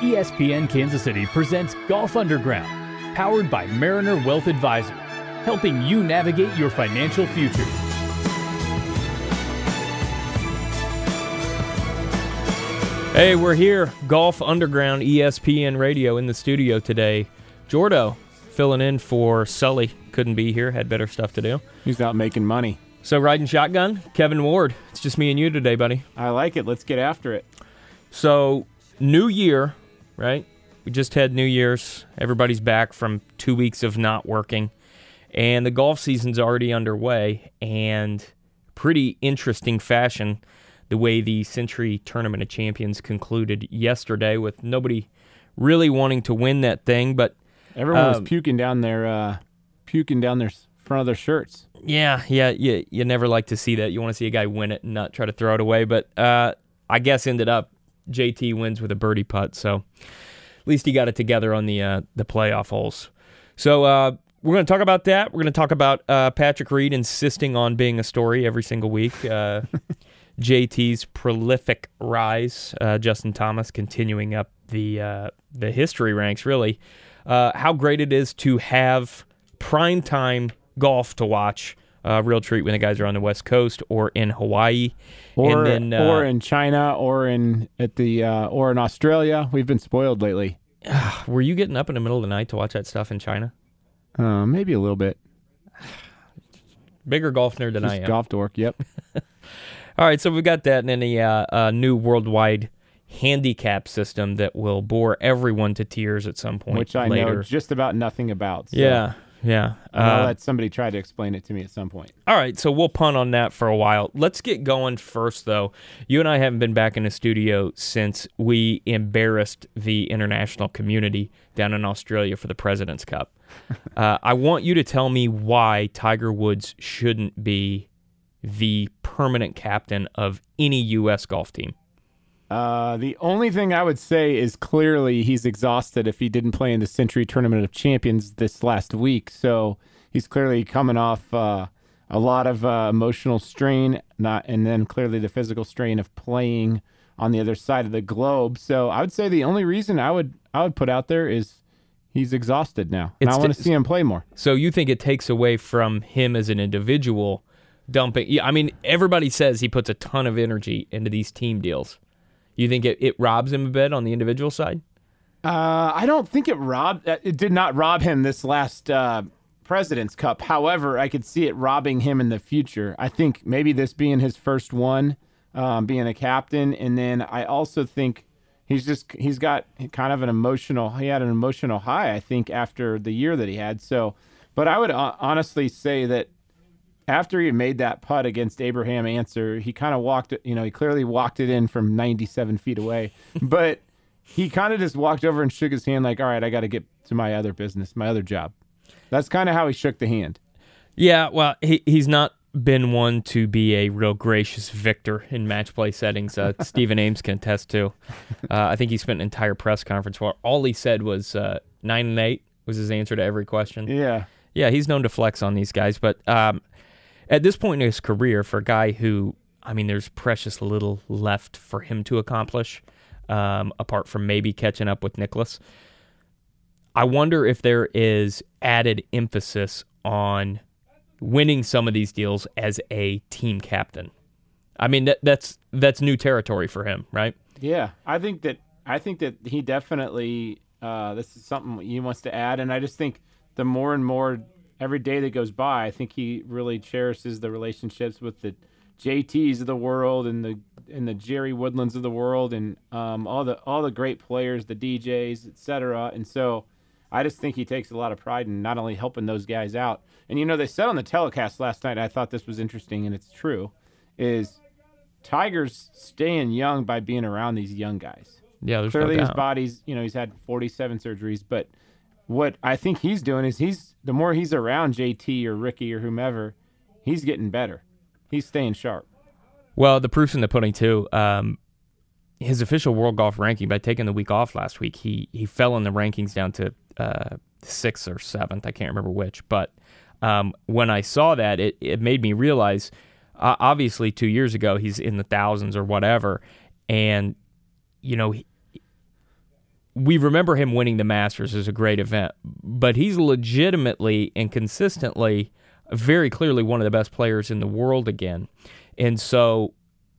ESPN Kansas City presents Golf Underground, powered by Mariner Wealth Advisors, helping you navigate your financial future. Hey, we're here, Golf Underground ESPN Radio in the studio today. Jordo filling in for Sully. Couldn't be here, had better stuff to do. He's out making money. So, riding shotgun, Kevin Ward. It's just me and you today, buddy. I like it. Let's get after it. So, new year, right? We just had New Year's. Everybody's back from two weeks of not working. And the golf season's already underway. And pretty interesting fashion the way the Sentry Tournament of Champions concluded yesterday with nobody really wanting to win that thing. But Everyone was Um, puking down their uh, puking down their front of their shirts. Yeah, yeah, you, you never like to see that. You want to see a guy win it and not try to throw it away. But uh, I guess ended up JT wins with a birdie putt, so at least he got it together on the uh, the playoff holes. So uh, we're going to talk about that. We're going to talk about uh, Patrick Reed insisting on being a story every single week. Uh, JT's prolific rise. Uh, Justin Thomas continuing up the uh, the history ranks. Really, uh, how great it is to have prime time golf to watch. Uh, real treat when the guys are on the West Coast or in Hawaii, Or then uh, or in China or in at the uh, or in Australia. We've been spoiled lately. were you getting up in the middle of the night to watch that stuff in China? Uh, maybe a little bit. Bigger golf nerd than I am. golf dork. Yep. All right, so we've got that, and then the uh, uh, new worldwide handicap system that will bore everyone to tears at some point Which I later. know just about nothing about. So yeah, yeah. I'll Uh, let somebody try to explain it to me at some point. all right, so we'll punt on that for a while. Let's get going first, though. You and I haven't been back in the studio since we embarrassed the international community down in Australia for the President's Cup. uh, I want you to tell me why Tiger Woods shouldn't be the permanent captain of any U.S. golf team. Uh, the only thing I would say is clearly he's exhausted if he didn't play in the Sentry Tournament of Champions this last week. So he's clearly coming off uh, a lot of uh, emotional strain, not and then clearly the physical strain of playing on the other side of the globe. So I would say the only reason I would I would put out there is he's exhausted now. And It's I want to t- see him play more. So you think it takes away from him as an individual dumping? Yeah, I mean, everybody says he puts a ton of energy into these team deals. You think it, it robs him a bit on the individual side? Uh, I don't think it robbed. uh, It did not rob him this last uh, President's Cup. However, I could see it robbing him in the future. I think maybe this being his first one, um, being a captain, and then I also think he's just he's got kind of an emotional. He had an emotional high. I think after the year that he had. So, but I would uh, honestly say that after he made that putt against Abraham Ancer, he kind of walked you know, he clearly walked it in from 97 feet away. but he kind of just walked over and shook his hand, like, all right, I got to get to my other business, my other job. That's kind of how he shook the hand. Yeah, well, he, he's not been one to be a real gracious victor in match play settings. Uh, Stephen Ames can attest to. Uh, I think he spent an entire press conference where all he said was uh, nine and eight was his answer to every question. Yeah. Yeah, he's known to flex on these guys, but um, at this point in his career, for a guy who, I mean, there's precious little left for him to accomplish, um, apart from maybe catching up with Nicklaus. I wonder if there is added emphasis on winning some of these deals as a team captain. I mean, that, that's that's new territory for him, right? Yeah. I think that, I think that he definitely, uh, this is something he wants to add. And I just think the more and more every day that goes by, I think he really cherishes the relationships with the JTs of the world and the and the Gary Woodlands of the world and um, all the all the great players, the DJs, etc. And so I just think he takes a lot of pride in not only helping those guys out. And you know, they said on the telecast last night, I thought this was interesting and it's true, is Tiger's staying young by being around these young guys Yeah, there's clearly no his body's you know he's had 47 surgeries but what i think he's doing is he's the more he's around jt or rickie or whomever he's getting better he's staying sharp Well, the proof's in the pudding too. Um, his official world golf ranking by taking the week off last week, he he fell in the rankings down to uh, sixth or seventh. I can't remember which, but um, when I saw that, it it made me realize. Uh, obviously, two years ago, he's in the thousands or whatever, and you know, he, we remember him winning the Masters as a great event, but he's legitimately and consistently, very clearly one of the best players in the world again. And so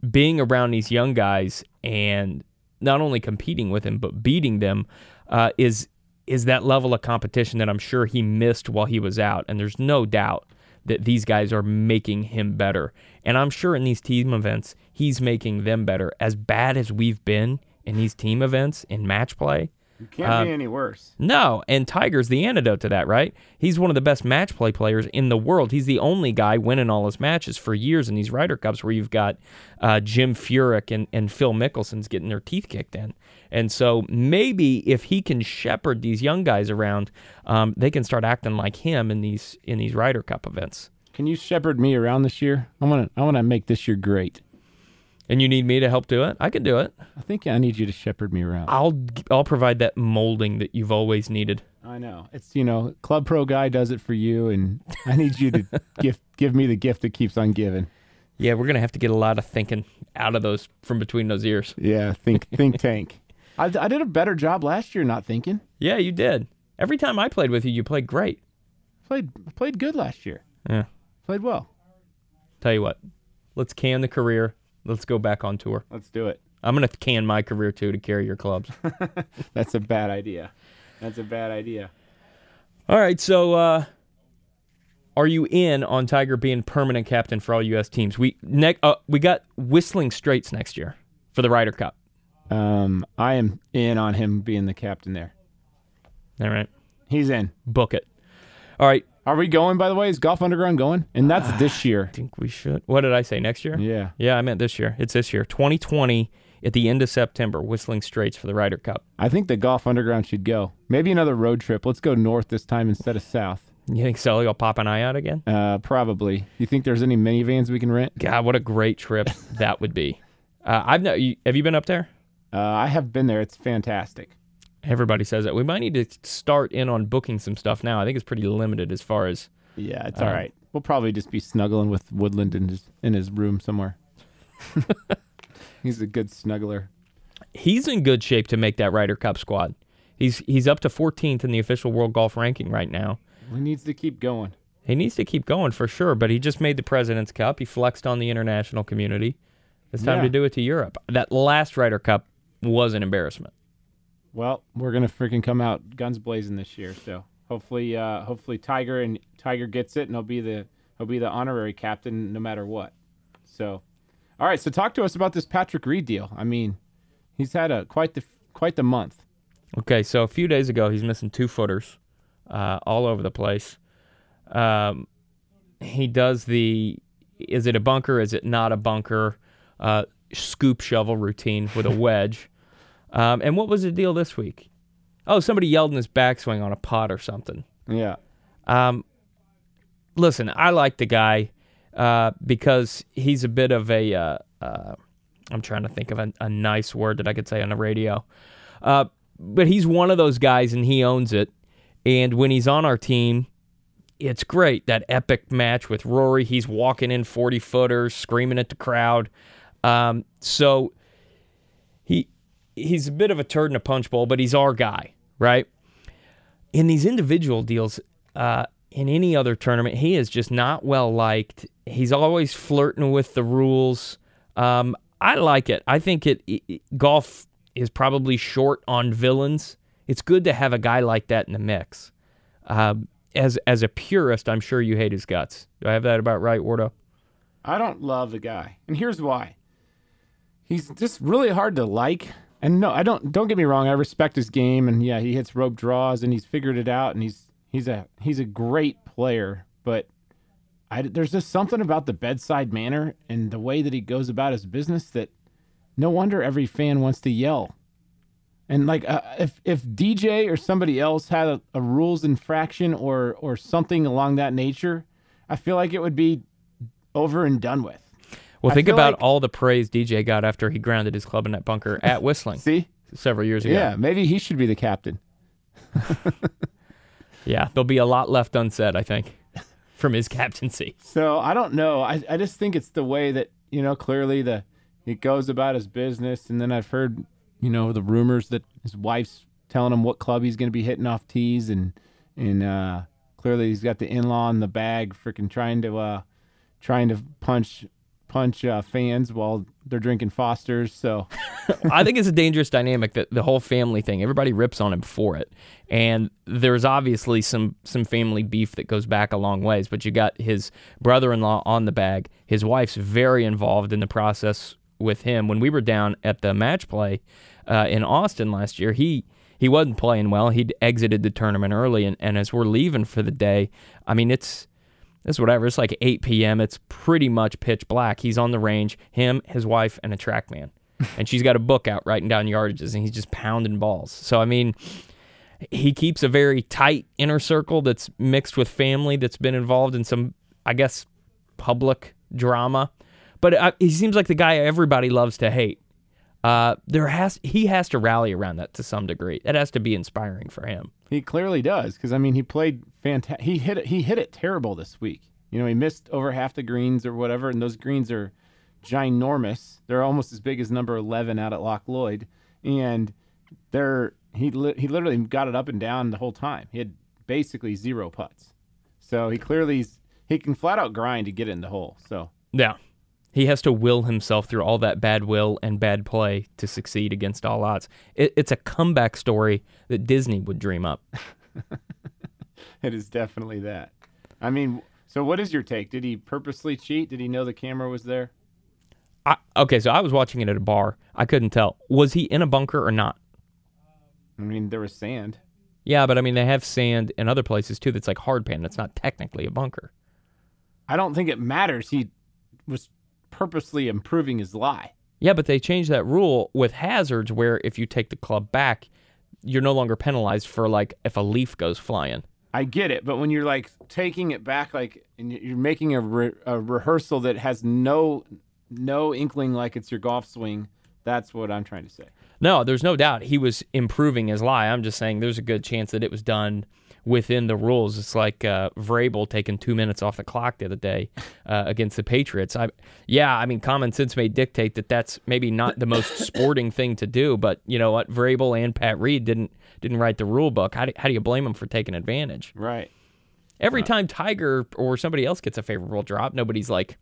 being around these young guys and not only competing with him, but beating them uh, is is that level of competition that I'm sure he missed while he was out. And there's no doubt that these guys are making him better. And I'm sure in these team events, he's making them better. As bad as we've been in these team events in match play, You can't Um, be any worse. no, and Tiger's the antidote to that, right? He's one of the best match play players in the world. He's the only guy winning all his matches for years in these Ryder Cups where you've got uh, Jim Furyk and, and Phil Mickelson's getting their teeth kicked in. And so maybe if he can shepherd these young guys around, um, they can start acting like him in these in these Ryder Cup events. Can you shepherd me around this year? I want to. I want to make this year great. And you need me to help do it? I can do it. I think I need you to shepherd me around. I'll I'll provide that molding that you've always needed. I know. It's you know, Club Pro guy does it for you, and I need you to give give me the gift that keeps on giving. Yeah, we're gonna have to get a lot of thinking out of those from between those ears. Yeah, think think tank. I, I did a better job last year not thinking. Yeah, you did. Every time I played with you, you played great. Played played good last year. Yeah. Played well. Tell you what, let's can the career. Let's go back on tour. Let's do it. I'm gonna can my career too to carry your clubs. That's a bad idea. That's a bad idea. all right, so uh, are you in on Tiger being permanent captain for all U.S. teams? We ne- uh, we got Whistling Straits next year for the Ryder Cup. Um, I am in on him being the captain there. All right, He's in. book it. All right, Are we going? By the way, is Golf Underground going? And that's this year. I think we should. What did I say? Next year? Yeah. Yeah, I meant this year. It's this year, 2020, at the end of September, Whistling Straits for the Ryder Cup. I think the Golf Underground should go. Maybe another road trip. Let's go north this time instead of south. You think Sully will pop an eye out again? Uh, probably. You think there's any minivans we can rent? God, what a great trip that would be. Uh, I've no, you, have you been up there? Uh, I have been there. It's fantastic. Everybody says that. We might need to start in on booking some stuff now. I think it's pretty limited as far as. Yeah, it's Um, all right. We'll probably just be snuggling with Woodland in his in his room somewhere. He's a good snuggler. He's in good shape to make that Ryder Cup squad. He's he's up to 14th in the official world golf ranking right now. He needs to keep going. He needs to keep going for sure, but he just made the President's Cup. He flexed on the international community. It's time Yeah. to do it to Europe. That last Ryder Cup was an embarrassment. Well, we're gonna freaking come out guns blazing this year. So hopefully, uh, hopefully Tiger and Tiger gets it, and he'll be the he'll be the honorary captain no matter what. So, all right. So talk to us about this Patrick Reed deal. I mean, he's had a quite the quite the month. Okay, so a few days ago, he's missing two footers uh, all over the place. Um, he does the is it a bunker? Is it not a bunker? Uh, scoop shovel routine with a wedge. Um, and what was the deal this week? Oh, somebody yelled in his backswing on a pot or something. Yeah. Um, listen, I like the guy uh, because he's a bit of a. Uh, uh, I'm trying to think of a, a nice word that I could say on the radio. Uh, but he's one of those guys, and he owns it. And when he's on our team, it's great. That epic match with Rory, he's walking in 40 footers, screaming at the crowd. Um, so he he's a bit of a turd in a punch bowl, but he's our guy, right? In these individual deals, uh, in any other tournament, he is just not well liked. He's always flirting with the rules. Um, I like it. I think it, it- golf is probably short on villains. It's good to have a guy like that in the mix. Um, as as a purist, I'm sure you hate his guts. Do I have that about right, Wardo? I don't love the guy, and here's why. He's just really hard to like. And no, I don't. Don't get me wrong. I respect his game, and yeah, he hits rope draws, and he's figured it out, and he's he's a he's a great player. But I, there's just something about the bedside manner and the way that he goes about his business that no wonder every fan wants to yell. And like, uh, if if DJ or somebody else had a, a rules infraction or or something along that nature, I feel like it would be over and done with. Well, I think about like- all the praise DJ got after he grounded his club in that bunker at Whistling See? several years ago. Yeah, maybe he should be the captain. Yeah, there'll be a lot left unsaid, I think, from his captaincy. So I don't know. I, I just think it's the way that, you know, clearly the he goes about his business and then I've heard, you know, the rumors that his wife's telling him what club he's going to be hitting off tees, and and uh, clearly he's got the in law in the bag, freaking trying to uh, trying to punch punch uh, fans while they're drinking Fosters. So I think it's a dangerous dynamic that the whole family thing. Everybody rips on him for it, and there's obviously some some family beef that goes back a long ways. But you got his brother-in-law on the bag. His wife's very involved in the process with him. When we were down at the match play uh, in Austin last year, he he wasn't playing well. He'd exited the tournament early, and, and as we're leaving for the day, I mean it's it's whatever. It's like 8 p.m. It's pretty much pitch black. He's on the range, him, his wife, and a track man. and she's got a book out writing down yardages, and he's just pounding balls. So, I mean, he keeps a very tight inner circle that's mixed with family that's been involved in some, I guess, public drama. But uh, he seems like the guy everybody loves to hate. Uh, there has he has to rally around that to some degree. It has to be inspiring for him. He clearly does because I mean he played fantastic. He hit it. He hit it terrible this week. You know he missed over half the greens or whatever, and those greens are ginormous. They're almost as big as number eleven out at Loch Lloyd, and they're he li- he literally got it up and down the whole time. He had basically zero putts, so he clearly he can flat out grind to get in the hole. So yeah, he has to will himself through all that bad will and bad play to succeed against all odds. It, it's a comeback story that Disney would dream up. it is definitely that. I mean, so what is your take? Did he purposely cheat? Did he know the camera was there? I, okay, so I was watching it at a bar. I couldn't tell. Was he in a bunker or not? I mean, there was sand. Yeah, but I mean, they have sand in other places too that's like hard pan. That's not technically a bunker. I don't think it matters. He was purposely improving his lie. Yeah, but they changed that rule with hazards where if you take the club back, you're no longer penalized for like if a leaf goes flying. I get it, but when you're like taking it back, like and you're making a, re- a rehearsal that has no no inkling like it's your golf swing, that's what I'm trying to say. No, there's no doubt he was improving his lie. I'm just saying there's a good chance that it was done within the rules. It's like uh, Vrabel taking two minutes off the clock the other day uh, against the Patriots. I, yeah, I mean, common sense may dictate that that's maybe not the most sporting thing to do, but you know what? Vrabel and Pat Reed didn't didn't write the rule book. How do, how do you blame them for taking advantage? Right. Every time Tiger or somebody else gets a favorable drop, nobody's like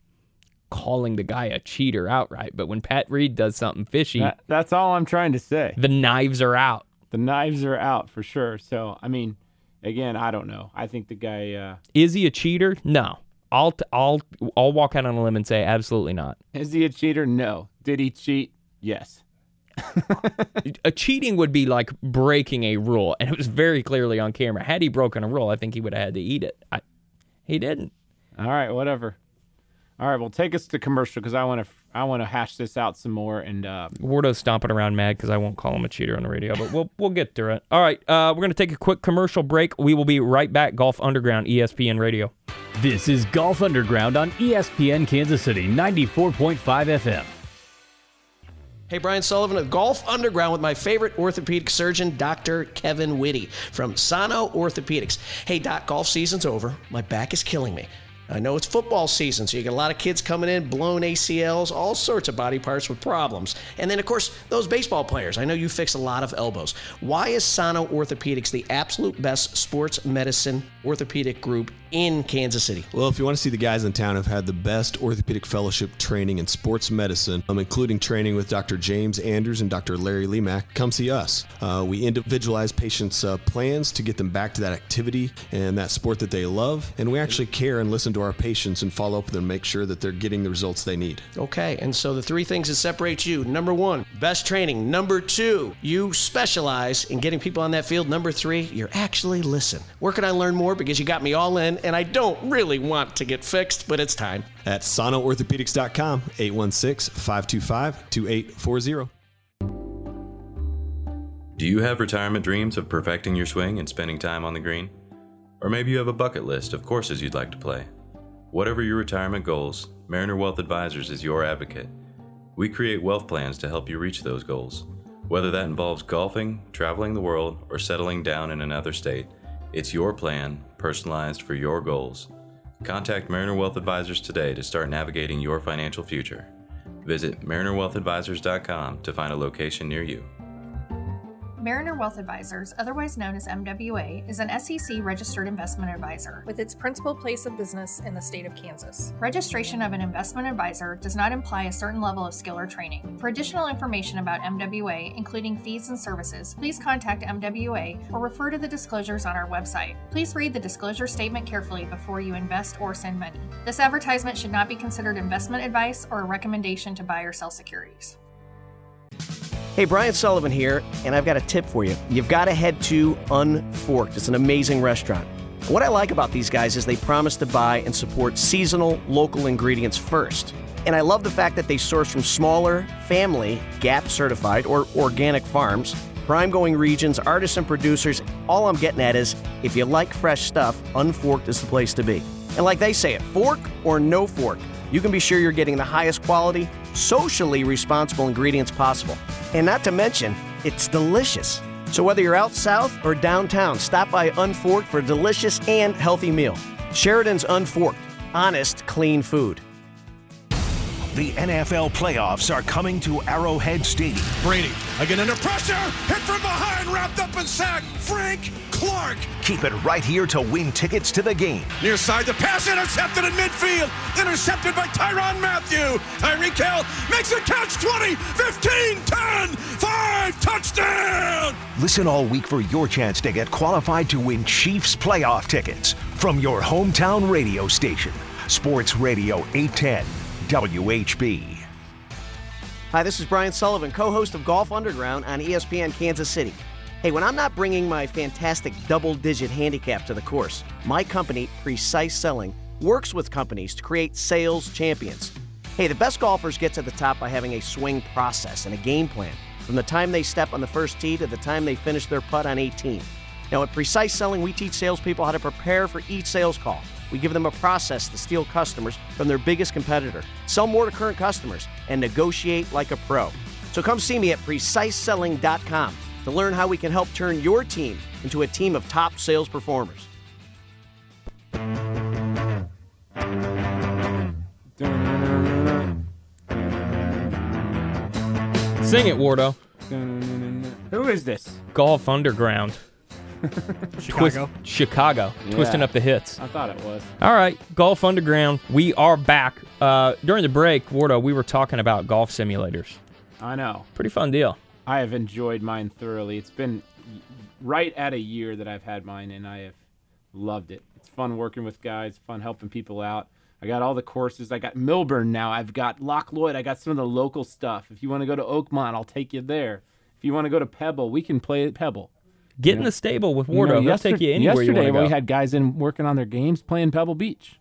calling the guy a cheater outright. But when Pat Reed does something fishy, that, that's all I'm trying to say. The knives are out. The knives are out for sure. So I mean, again, I don't know. I think the guy uh, is he a cheater? No. I'll t- I'll I'll walk out on a limb and say absolutely not. Is he a cheater? No. Did he cheat? Yes. a cheating would be like breaking a rule, and it was very clearly on camera. Had he broken a rule, I think he would have had to eat it. I, he didn't. All right, whatever. All right, well, take us to commercial because I want to I want to hash this out some more. And uh, Wardo's stomping around mad because I won't call him a cheater on the radio, but we'll we'll get through it. All right, uh, we're gonna take a quick commercial break. We will be right back. Golf Underground, ESPN Radio. This is Golf Underground on ESPN Kansas City, ninety four point five FM. Hey, Brian Sullivan of Golf Underground with my favorite orthopedic surgeon, Dr. Kevin Whitty from Sano Orthopedics. Hey, Doc, golf season's over. My back is killing me. I know it's football season, so you get a lot of kids coming in, blown ACLs, all sorts of body parts with problems. And then, of course, those baseball players. I know you fix a lot of elbows. Why is Sano Orthopedics the absolute best sports medicine orthopedic group in Kansas City? Well, if you want to see the guys in town have had the best orthopedic fellowship training in sports medicine, um, including training with Dr. James Andrews and Dr. Larry Lemak, come see us. Uh, we individualize patients' uh, plans to get them back to that activity and that sport that they love, and we actually care and listen to our patients and follow up with them, and make sure that they're getting the results they need. Okay, and so the three things that separate you number one, best training. Number two, you specialize in getting people on that field. Number three, you're actually listen. Where can I learn more? Because you got me all in, and I don't really want to get fixed, but it's time. At sanoorthopedics.com, 816 525 2840. Do you have retirement dreams of perfecting your swing and spending time on the green? Or maybe you have a bucket list of courses you'd like to play. Whatever your retirement goals, Mariner Wealth Advisors is your advocate. We create wealth plans to help you reach those goals. Whether that involves golfing, traveling the world, or settling down in another state, it's your plan, personalized for your goals. Contact Mariner Wealth Advisors today to start navigating your financial future. Visit marinerwealthadvisors.com to find a location near you. Mariner Wealth Advisors, otherwise known as MWA, is an SEC registered investment advisor with its principal place of business in the state of Kansas. Registration of an investment advisor does not imply a certain level of skill or training. For additional information about MWA, including fees and services, please contact MWA or refer to the disclosures on our website. Please read the disclosure statement carefully before you invest or send money. This advertisement should not be considered investment advice or a recommendation to buy or sell securities. Hey, Brian Sullivan here, and I've got a tip for you. You've got to head to Unforked. It's an amazing restaurant. What I like about these guys is they promise to buy and support seasonal, local ingredients first. And I love the fact that they source from smaller, family, GAP certified, or organic farms, prime going regions, artisan producers. All I'm getting at is if you like fresh stuff, Unforked is the place to be. And like they say it, fork or no fork, you can be sure you're getting the highest quality, socially responsible ingredients possible. And not to mention, it's delicious. So whether you're out south or downtown, stop by Unforked for a delicious and healthy meal. Sheridan's Unforked, honest, clean food. The NFL playoffs are coming to Arrowhead Stadium. Brady again under pressure, hit from behind, wrapped up in sack. Frank Clark. Keep it right here to win tickets to the game. Near side, the pass intercepted in midfield. Intercepted by Tyrann Mathieu. Tyreek Hill makes a catch 20, 15, 10, 5, touchdown. Listen all week for your chance to get qualified to win Chiefs playoff tickets from your hometown radio station, Sports Radio 810 WHB. Hi, this is Brian Sullivan, co host of Golf Underground on ESPN Kansas City. Hey, when I'm not bringing my fantastic double digit handicap to the course, my company, Precise Selling, works with companies to create sales champions. Hey, the best golfers get to the top by having a swing process and a game plan from the time they step on the first tee to the time they finish their putt on 18. Now, at Precise Selling, we teach salespeople how to prepare for each sales call. We give them a process to steal customers from their biggest competitor, sell more to current customers, and negotiate like a pro. So come see me at preciseselling.com to learn how we can help turn your team into a team of top sales performers. Sing it, Wardo. Who is this? Golf Underground. Chicago. Twist- Chicago. Twisting up the hits. I thought it was. All right, Golf Underground. We are back. Uh, during the break, Wardo, we were talking about golf simulators. I know. Pretty fun deal. I have enjoyed mine thoroughly. It's been right at a year that I've had mine, and I have loved it. It's fun working with guys, fun helping people out. I got all the courses. I got Milburn now. I've got Loch Lloyd. I got some of the local stuff. If you want to go to Oakmont, I'll take you there. If you want to go to Pebble, we can play at Pebble. Get in the stable with You know, Wardo. He'll take you anywhere you yesterday to we had guys in working on their games playing Pebble Beach.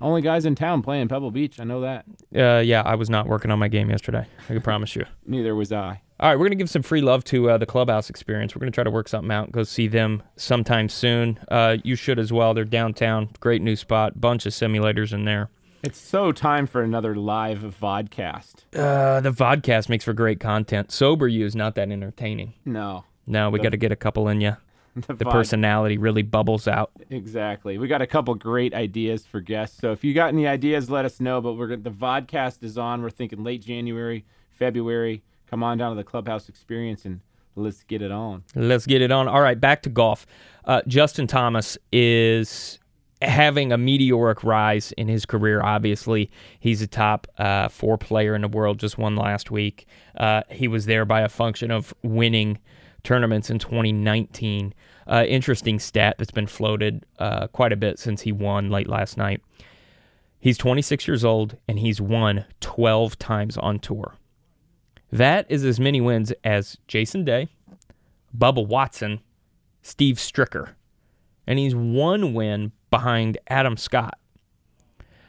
Only guys in town playing Pebble Beach. I know that. uh, yeah, I was not working on my game yesterday. I can promise you. Neither was I. All right, we're gonna give some free love to uh, the clubhouse experience. We're gonna try to work something out. Go see them sometime soon. Uh, you should as well. They're downtown. Great new spot. Bunch of simulators in there. It's so time for another live vodcast. Uh, the vodcast makes for great content. Sober you is not that entertaining. No. No, we got to get a couple in you. The, The vod- personality really bubbles out. Exactly. We got a couple great ideas for guests. So if you got any ideas, let us know. But we're gonna, the vodcast is on. We're thinking late January, February. Come on down to the clubhouse experience and let's get it on. Let's get it on. All right, back to golf. Uh, Justin Thomas is having a meteoric rise in his career. Obviously, he's a top uh, four player in the world. Just won last week. Uh, he was there by a function of winning tournaments in 2019. Uh, interesting stat that's been floated uh, quite a bit since he won late last night. He's 26 years old and he's won 12 times on tour. That is as many wins as Jason Day, Bubba Watson, Steve Stricker, and he's one win behind Adam Scott.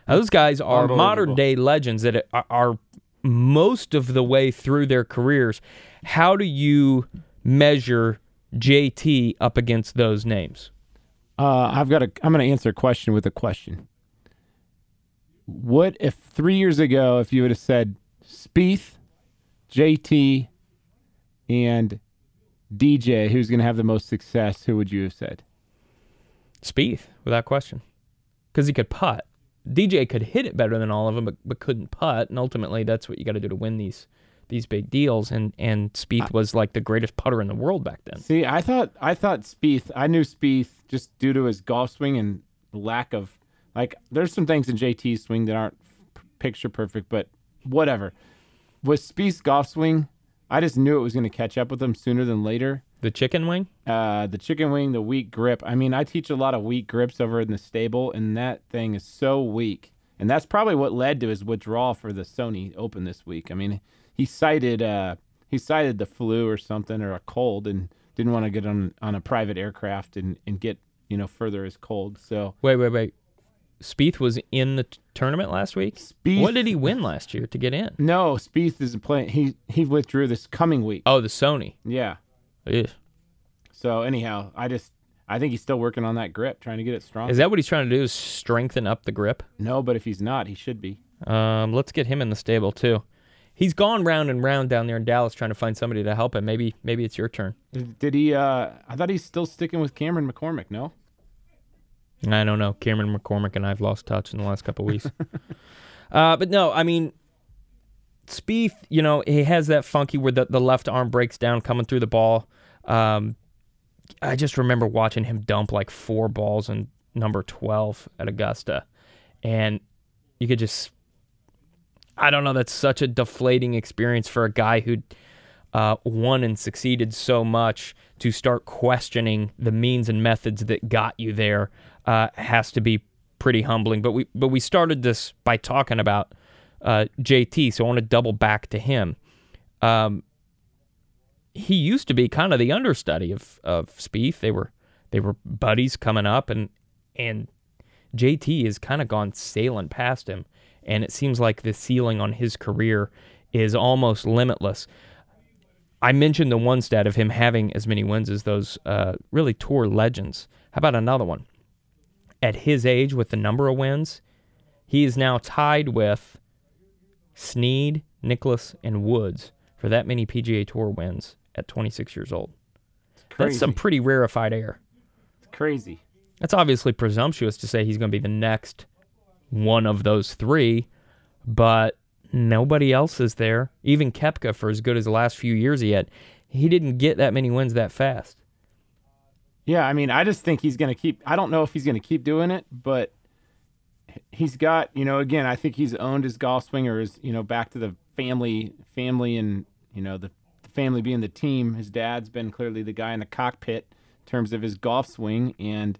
Now, those guys are modern day legends that are, most of the way through their careers. How do you measure JT up against those names? Uh, I've got a. I'm going to answer a question with a question. What if three years ago, if you would have said Spieth, JT, and DJ, who's going to have the most success? Who would you have said? Spieth, without question, because he could putt. DJ could hit it better than all of them, but, but couldn't putt, and ultimately that's what you got to do to win these these big deals, and and Spieth was like the greatest putter in the world back then. See, I thought I thought Spieth. I knew Spieth just due to his golf swing and lack of like. There's some things in JT's swing that aren't picture perfect, but whatever. With Spieth's golf swing, I just knew it was going to catch up with him sooner than later. The chicken wing. Uh, the chicken wing, the weak grip. I mean, I teach a lot of weak grips over in the stable, and that thing is so weak. And that's probably what led to his withdrawal for the Sony Open this week. I mean, he cited uh, he cited the flu or something or a cold, and didn't want to get on on a private aircraft and, and get you know further his cold. So Wait, wait, wait. Spieth was in the t- tournament last week. Spieth- What did he win last year to get in? no, Spieth isn't playing. He he withdrew this coming week. Oh, the Sony. Yeah. Ugh. So anyhow, I just I think he's still working on that grip, trying to get it strong. Is that what he's trying to do? Is strengthen up the grip? no? But if he's not, he should be. Um, let's get him in the stable too. He's gone round and round down there in Dallas trying to find somebody to help him. Maybe maybe it's your turn. Did he? uh I thought he's still sticking with Cameron McCormick. No. I don't know. Cameron McCormick and I've lost touch in the last couple weeks. uh, but no, I mean, Spieth, you know, he has that funky where the, the left arm breaks down coming through the ball. Um, I just remember watching him dump like four balls in number 12 at Augusta. And you could just, I don't know, that's such a deflating experience for a guy who uh, won and succeeded so much to start questioning the means and methods that got you there uh, has to be pretty humbling. But we but we started this by talking about uh, JT, so I want to double back to him. Um, he used to be kind of the understudy of of Spieth. They were they were buddies coming up, and and JT has kind of gone sailing past him, and it seems like the ceiling on his career is almost limitless. I mentioned the one stat of him having as many wins as those uh, really tour legends. How about another one? At his age, with the number of wins, he is now tied with Snead, Nicklaus, and Woods for that many PGA Tour wins at 26 years old. That's some pretty rarefied air. It's crazy. That's obviously presumptuous to say he's going to be the next one of those three, but nobody else is there. Even Koepka, for as good as the last few years he had, he didn't get that many wins that fast. Yeah, I mean, I just think he's going to keep. I don't know if he's going to keep doing it, but he's got. You know, again, I think he's owned his golf swing, or is you know back to the family, family, and you know the, the family being the team. His dad's been clearly the guy in the cockpit in terms of his golf swing, and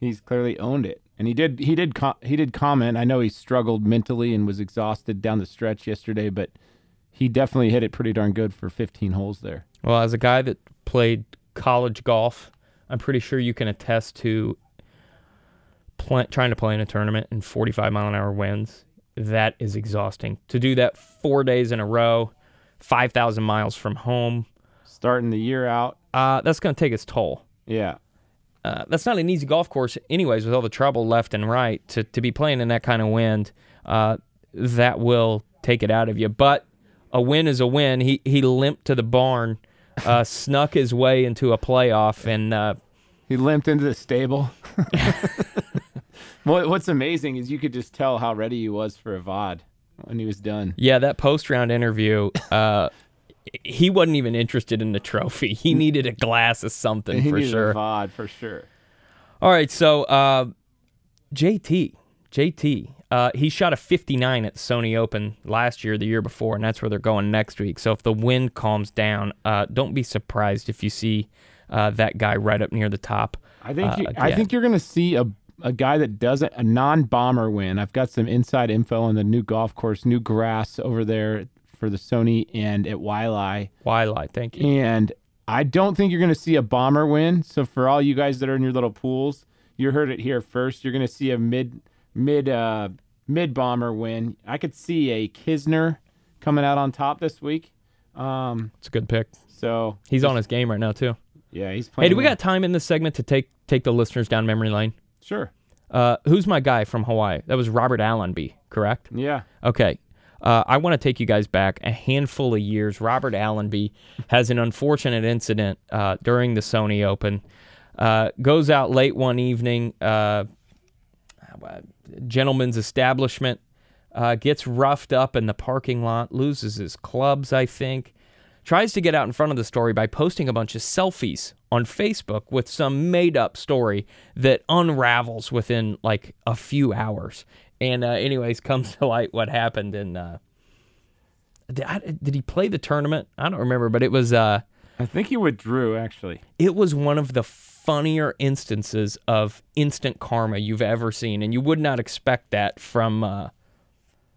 he's clearly owned it. And he did. He did. He did comment. I know he struggled mentally and was exhausted down the stretch yesterday, but he definitely hit it pretty darn good for 15 holes there. Well, as a guy that played college golf, I'm pretty sure you can attest to pl- trying to play in a tournament in 45 mile an hour winds. That is exhausting. To do that four days in a row, 5,000 miles from home, Starting the year out, uh, that's going to take its toll. yeah. Uh, that's not an easy golf course, anyways, with all the trouble left and right. To, to be playing in that kind of wind, uh, that will take it out of you. But a win is a win. He he limped to the barn, uh, snuck his way into a playoff, and uh, He limped into the stable. what, what's amazing is you could just tell how ready he was for a VOD when he was done. yeah, that post round interview. Uh, he wasn't even interested in the trophy. He needed a glass of something he for needed sure. a VOD for sure. All right, so uh, JT, JT, uh, he shot a 59 at the Sony Open last year, the year before, and that's where they're going next week. So if the wind calms down, uh, don't be surprised if you see uh, that guy right up near the top. I think uh, you, I think you're going to see a a guy that doesn't a non-bomber win. I've got some inside info on the new golf course, new grass over there for the Sony and at Wiley. Waialae, thank you. And I don't think you're going to see a bomber win. So for all you guys that are in your little pools, you heard it here first. You're going to see a mid mid uh mid bomber win. I could see a Kisner coming out on top this week. Um It's a good pick. so He's on his game right now too. yeah, he's playing. Hey, do we well. got time in this segment to take take the listeners down memory lane? Sure. Uh, who's my guy from Hawaii? That was Robert Allenby, correct? Yeah. Okay. Uh, I want to take you guys back a handful of years. Robert Allenby has an unfortunate incident uh, during the Sony Open. Uh, goes out late one evening, uh, gentleman's establishment, uh, gets roughed up in the parking lot, loses his clubs, I think. Tries to get out in front of the story by posting a bunch of selfies on Facebook with some made up story that unravels within like a few hours. And, uh, anyways, comes to light what happened. And uh, did, I, did he play the tournament? I don't remember, but it was. Uh, I think he withdrew, actually. it was one of the funnier instances of instant karma you've ever seen, and you would not expect that from uh,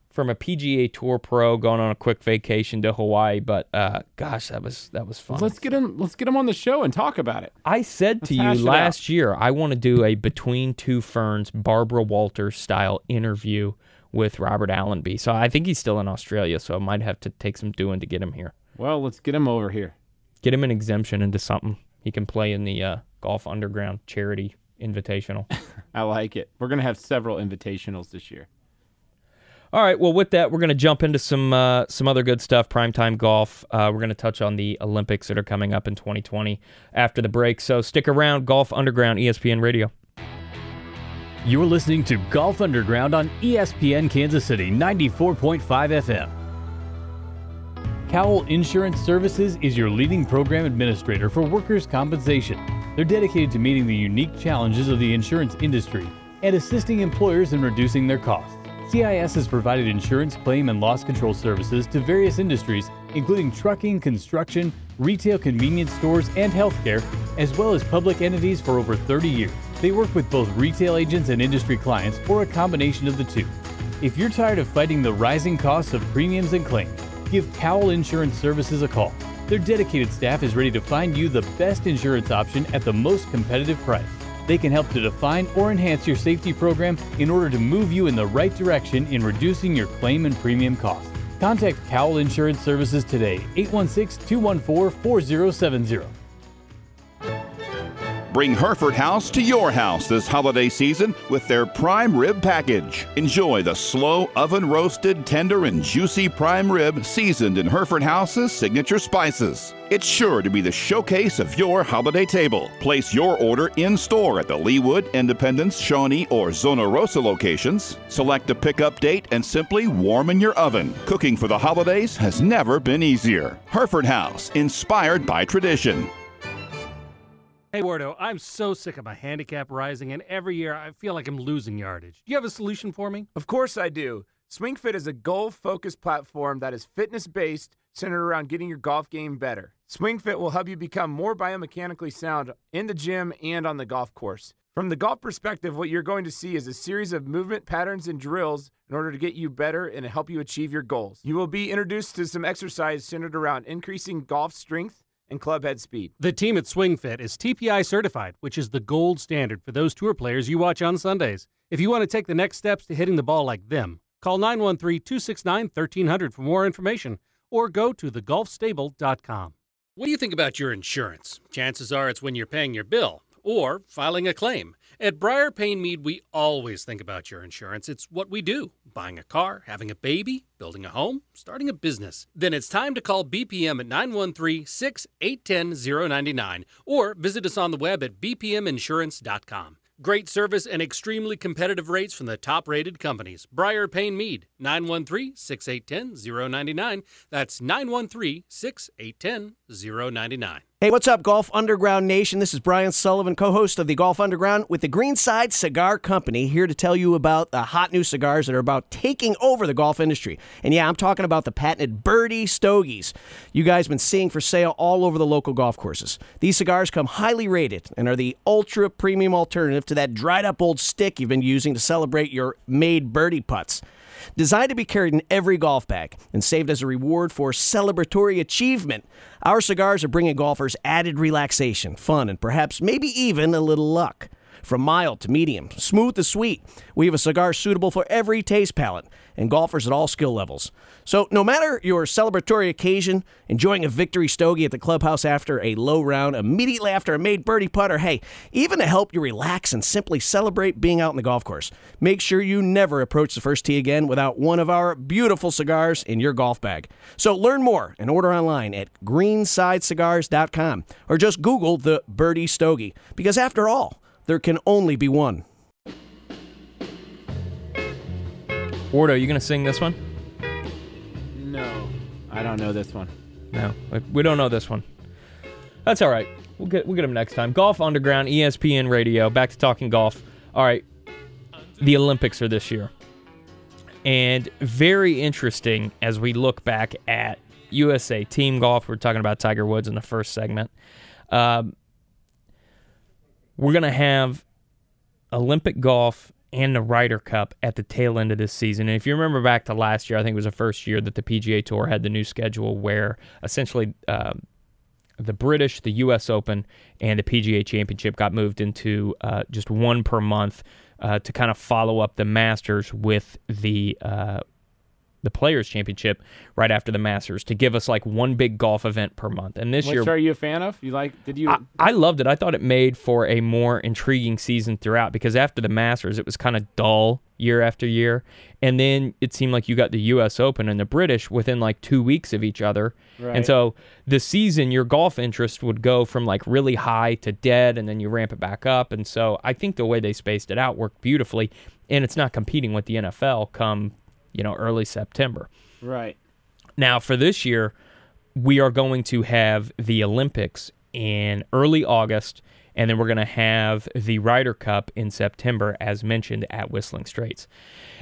from a PGA Tour pro going on a quick vacation to Hawaii. But uh, gosh, that was that was fun. Let's get him. Let's get him on the show and talk about it. I said to you last year, I want to do a Between Two Ferns Barbara Walters style interview with Robert Allenby. So I think he's still in Australia, so I might have to take some doing to get him here. Well, let's get him over here. Get him an exemption into something. He can play in the uh, Golf Underground Charity Invitational. I like it. We're gonna have several invitationals this year. All right. Well, with that, we're going to jump into some uh, some other good stuff. Primetime golf. Uh, we're going to touch on the Olympics that are coming up in 2020 after the break. So stick around. Golf Underground, ESPN Radio. You're listening to Golf Underground on ESPN Kansas City 94.5 FM. Cowell Insurance Services is your leading program administrator for workers' compensation. They're dedicated to meeting the unique challenges of the insurance industry and assisting employers in reducing their costs. CIS has provided insurance claim and loss control services to various industries, including trucking, construction, retail convenience stores, and healthcare, as well as public entities for over 30 years. They work with both retail agents and industry clients, or a combination of the two. If you're tired of fighting the rising costs of premiums and claims, give Cowell Insurance Services a call. Their dedicated staff is ready to find you the best insurance option at the most competitive price. They can help to define or enhance your safety program in order to move you in the right direction in reducing your claim and premium costs. Contact Cowell Insurance Services today, 816 214 4070. Bring Hereford House to your house this holiday season with their prime rib package. Enjoy the slow oven roasted, tender, and juicy prime rib seasoned in Hereford House's signature spices. It's sure to be the showcase of your holiday table. Place your order in store at the Leawood, Independence, Shawnee, or Zona Rosa locations. Select a pickup date and simply warm in your oven. Cooking for the holidays has never been easier. Hereford House, inspired by tradition. Hey, Wardo, I'm so sick of my handicap rising, and every year I feel like I'm losing yardage. Do you have a solution for me? Of course I do. SwingFit is a goal-focused platform that is fitness-based, centered around getting your golf game better. SwingFit will help you become more biomechanically sound in the gym and on the golf course. From the golf perspective, what you're going to see is a series of movement patterns and drills in order to get you better and help you achieve your goals. You will be introduced to some exercise centered around increasing golf strength and club head speed. The team at SwingFit is TPI certified, which is the gold standard for those tour players you watch on Sundays. If you want to take the next steps to hitting the ball like them, call 913 269 1300 for more information or go to thegolfstable.com. What do you think about your insurance? Chances are it's when you're paying your bill or filing a claim. At Briar Payne Mead, we always think about your insurance. It's what we do buying a car, having a baby, building a home, starting a business. Then it's time to call BPM at 913 681 099 or visit us on the web at bpminsurance.com. Great service and extremely competitive rates from the top rated companies. Briar Payne Mead, 913 681 099. That's 913 681 099. Hey, what's up, Golf Underground Nation? This is Brian Sullivan, co host of the Golf Underground with the Greenside Cigar Company, here to tell you about the hot new cigars that are about taking over the golf industry. And yeah, I'm talking about the patented Birdie Stogies you guys have been seeing for sale all over the local golf courses. These cigars come highly rated and are the ultra premium alternative to that dried up old stick you've been using to celebrate your made birdie putts. Designed to be carried in every golf bag and saved as a reward for celebratory achievement, our cigars are bringing golfers added relaxation, fun, and perhaps maybe even a little luck. From mild to medium, smooth to sweet, we have a cigar suitable for every taste palette and golfers at all skill levels. So, no matter your celebratory occasion, enjoying a victory stogie at the clubhouse after a low round, immediately after a made birdie putt, or hey, even to help you relax and simply celebrate being out in the golf course, make sure you never approach the first tee again without one of our beautiful cigars in your golf bag. So, learn more and order online at greensidecigars.com or just Google the Birdie Stogie because, after all, there can only be one. Wardo, you gonna sing this one? No, I don't know this one. No, we don't know this one. That's all right. We'll get we'll get them next time. Golf Underground, ESPN Radio. Back to talking golf. All right, the Olympics are this year, and very interesting as we look back at USA team golf. We're talking about Tiger Woods in the first segment. Um, we're gonna have Olympic golf and the Ryder Cup at the tail end of this season. And if you remember back to last year, I think it was the first year that the PGA Tour had the new schedule where essentially um, the British, the U.S. Open, and the PGA Championship got moved into uh, just one per month uh, to kind of follow up the Masters with the uh, the Players Championship right after the Masters to give us like one big golf event per month. And this Which year, are you a fan of? You like? Did you? I, I loved it. I thought it made for a more intriguing season throughout because after the Masters, it was kind of dull year after year. And then it seemed like you got the U.S. Open and the British within like two weeks of each other. Right. And so the season, your golf interest would go from like really high to dead, and then you ramp it back up. And so I think the way they spaced it out worked beautifully. And it's not competing with the NFL come, you know, early September. right. Now, for this year, we are going to have the Olympics in early August, and then we're going to have the Ryder Cup in September, as mentioned at Whistling Straits.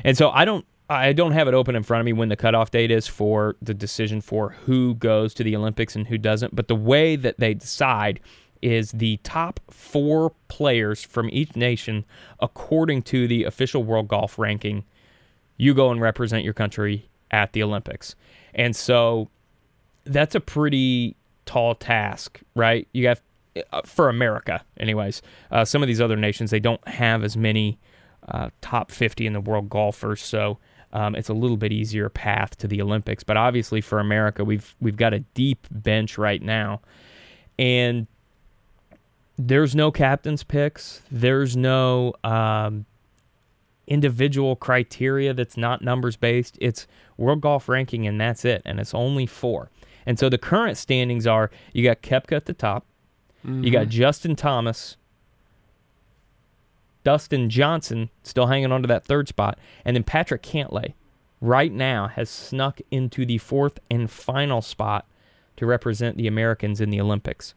And so I don't. I don't have it open in front of me when the cutoff date is for the decision for who goes to the Olympics and who doesn't. But the way that they decide is the top four players from each nation, according to the official world golf ranking, you go and represent your country at the Olympics. And so that's a pretty tall task, right? You have uh, for America, anyways. Uh, some of these other nations they don't have as many uh, top 50 in the world golfers, so um, it's a little bit easier path to the Olympics. But obviously for America, we've we've got a deep bench right now, and there's no captain's picks. There's no um, individual criteria that's not numbers based. It's world golf ranking, and that's it. And it's only four. And so the current standings are you got Koepka at the top, you got Justin Thomas, Dustin Johnson still hanging on to that third spot, and then Patrick Cantlay right now has snuck into the fourth and final spot to represent the Americans in the Olympics.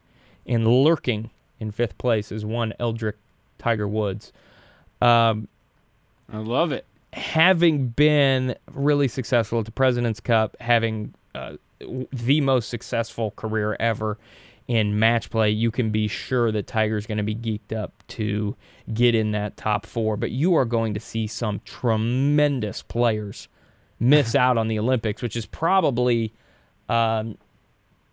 And lurking in fifth place is one Eldrick Tiger Woods. Um, I love it. having been really successful at the President's Cup, having uh, the most successful career ever in match play, you can be sure that Tiger's going to be geeked up to get in that top four. But you are going to see some tremendous players miss out on the Olympics, which is probably. Um,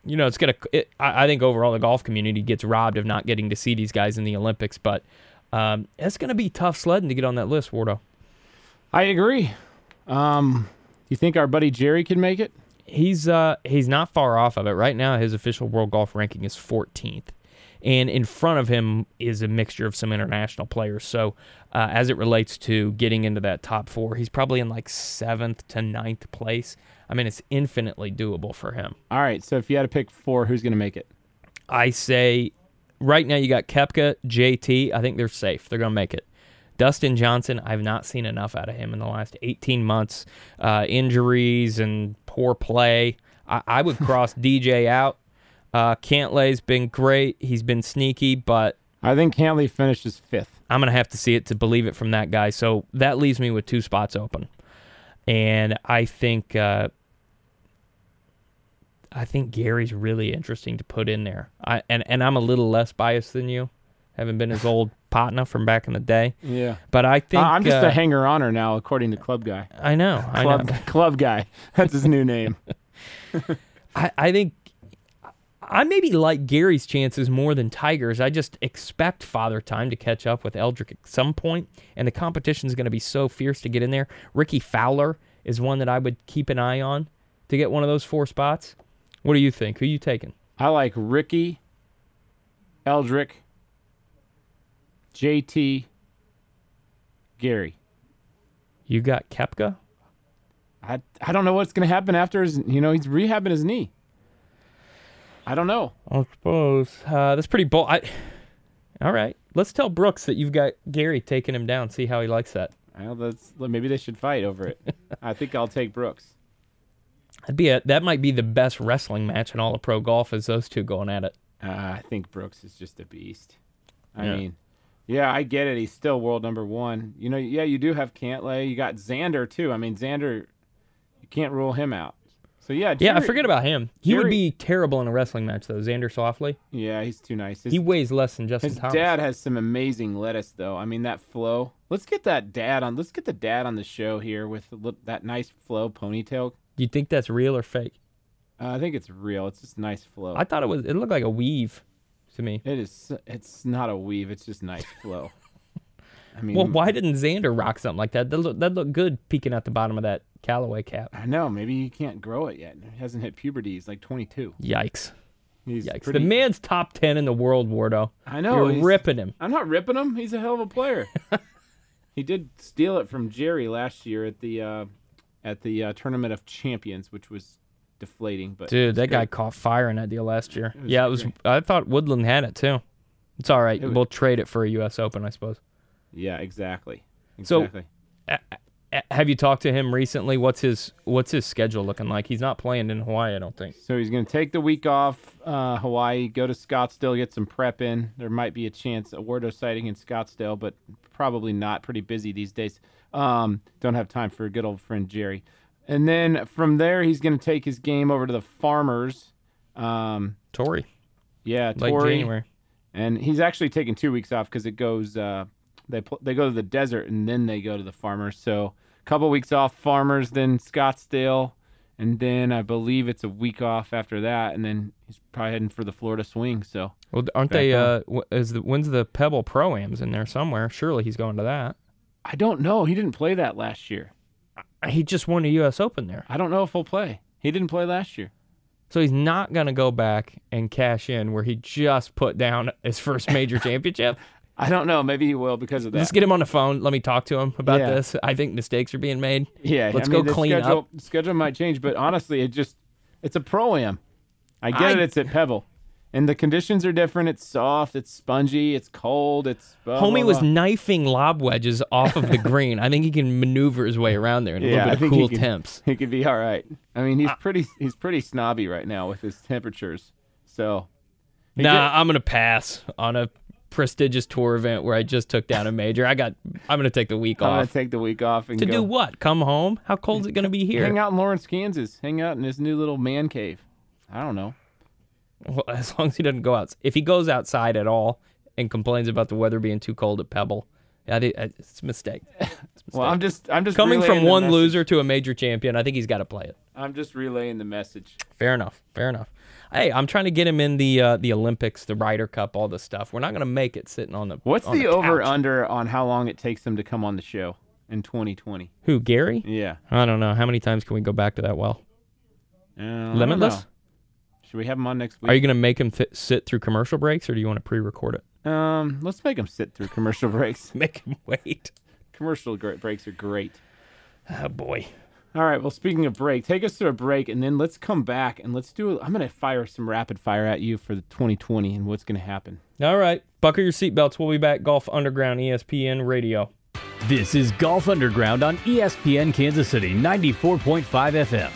you know, it's gonna. It, I I think overall the golf community gets robbed of not getting to see these guys in the Olympics, but um, it's gonna be tough sledding to get on that list, Wardo. I agree. Um, you think our buddy Jerry can make it? He's uh he's not far off of it right now. His official world golf ranking is 14th, and in front of him is a mixture of some international players. So, uh, as it relates to getting into that top four, he's probably in like seventh to ninth place. I mean, it's infinitely doable for him. All right. So if you had to pick four, who's going to make it? I say right now you got Koepka, JT. I think they're safe. They're going to make it. Dustin Johnson, I've not seen enough out of him in the last 18 months. Uh, injuries and poor play. I, I would cross DJ out. Uh, Cantlay's been great. He's been sneaky, but I think Cantlay finishes fifth. I'm going to have to see it to believe it from that guy. So that leaves me with two spots open. And I think uh, I think Gary's really interesting to put in there. I and, and I'm a little less biased than you. Haven't been his old partner from back in the day. Yeah. But I think I- I'm just uh, a hanger honor now, according to Club Guy. I know. I Club know. Club Guy. That's his new name. I, I think I maybe like Gary's chances more than Tiger's. I just expect Father Time to catch up with Eldrick at some point, and the competition is going to be so fierce to get in there. Rickie Fowler is one that I would keep an eye on to get one of those four spots. What do you think? Who you taking? I like Rickie, Eldrick, JT, Gary. You got Koepka? I I don't know what's going to happen after his. You know, he's rehabbing his knee. I don't know. I suppose uh, that's pretty bold. I, all right, let's tell Brooks that you've got Gary taking him down. See how he likes that. Well, that's maybe they should fight over it. I think I'll take Brooks. That'd be a, that might be the best wrestling match in all of pro golf is those two going at it. Uh, I think Brooks is just a beast. I Yeah. mean, yeah, I get it. He's still world number one. You know, yeah, you do have Cantlay. You got Xander too. I mean, Xander, you can't rule him out. So yeah, Yeah, Jerry- forget about him. He would be terrible in a wrestling match though. Xander Softly. Yeah, he's too nice. His, He weighs less than Justin his Thomas. dad has some amazing lettuce though. I mean, that flow. Let's get that dad on. Let's get the dad on the show here with that nice flow ponytail. Do you think that's real or fake? Uh, I think it's real. It's just nice flow. I thought it was. It looked like a weave to me. It is. It's not a weave. It's just nice flow. I mean, Well, why didn't Xander rock something like that? That look, that looked good peeking at the bottom of that Callaway cap. I know. Maybe he can't grow it yet. He hasn't hit puberty. He's like 22. Yikes. He's Yikes. pretty. The man's top 10 in the world, Wardo. I know. You're he's- ripping him. I'm not ripping him. He's a hell of a player. he did steal it from Jerry last year at the uh, at the uh, tournament of champions, which was deflating. But Dude, that guy caught fire in that deal last year. was yeah, it was. great. I thought Woodland had it too. It's all right. It was- we'll trade it for a U.S. Open, I suppose. Yeah, exactly. So- Exactly. A- Have you talked to him recently? What's his What's his schedule looking like? He's not playing in Hawaii, I don't think. So he's going to take the week off, uh, Hawaii, go to Scottsdale, get some prep in. There might be a chance, a Wardo sighting in Scottsdale, but probably not. Pretty busy these days. Um, don't have time for a good old friend Jerry. And then from there, he's going to take his game over to the Farmers. Um, Torrey. Yeah, Late Torrey. January. And he's actually taking two weeks off because it goes. Uh, they pl- they go to the desert and then they go to the Farmers. So a couple weeks off Farmers, then Scottsdale, and then I believe it's a week off after that, and then he's probably heading for the Florida Swing. So Well, aren't they? Uh, is the when's the Pebble Pro Ams in there somewhere? Surely he's going to that. I don't know. He didn't play that last year. He just won a U.S. Open there, I don't know if he'll play. He didn't play last year. so he's not gonna go back and cash in where he just put down his first major championship. I don't know. Maybe he will because of that. Let's get him on the phone. Let me talk to him about Yeah. this. I think mistakes are being made. Yeah, let's I mean, go the clean schedule, up. the Schedule might change, but honestly, it just it's a pro am. I get I- it. It's at Pebble, and the conditions are different. It's soft. It's spongy. It's cold. It's blah, Homie blah, was blah. knifing lob wedges off of the green. I think he can maneuver his way around there in a yeah, little bit of cool he could, temps. He could be all right. I mean, he's pretty he's pretty snobby right now with his temperatures. So Nah, I'm gonna pass on a prestigious tour event where I just took down a major. I got. I'm gonna take the week I'm gonna off take the week off and to go do what? Come home? How cold is it gonna be here? hang out in Lawrence, Kansas. Hang out in his new little man cave. I don't know. Well, as long as he doesn't go out. If he goes outside at all and complains about the weather being too cold at Pebble, I think it's a mistake. It's a Well, I'm just I'm just coming relaying from the one message. loser to a major champion. I think he's got to play it. I'm just relaying the message. Fair enough. Fair enough. Hey, I'm trying to get him in the uh, the Olympics, the Ryder Cup, all this stuff. We're not going to make it sitting on the. What's on the, over couch. under on how long it takes him to come on the show in 2020? Who Gary? Yeah. I don't know. How many times can we go back to that well? Uh, I don't Limitless. know. Should we have him on next week? Are you going to make him th- sit through commercial breaks, or do you want to pre-record it? Um, let's make him sit through commercial breaks. Make him wait. Commercial gr- breaks are great. Oh boy. All right. Well, speaking of break, take us to a break, and then let's come back and let's do. I'm gonna fire some rapid fire at you for the 2020 and what's gonna happen. All right. Buckle your seatbelts. We'll be back. Golf Underground, ESPN Radio. This is Golf Underground on ESPN Kansas City 94.5 FM.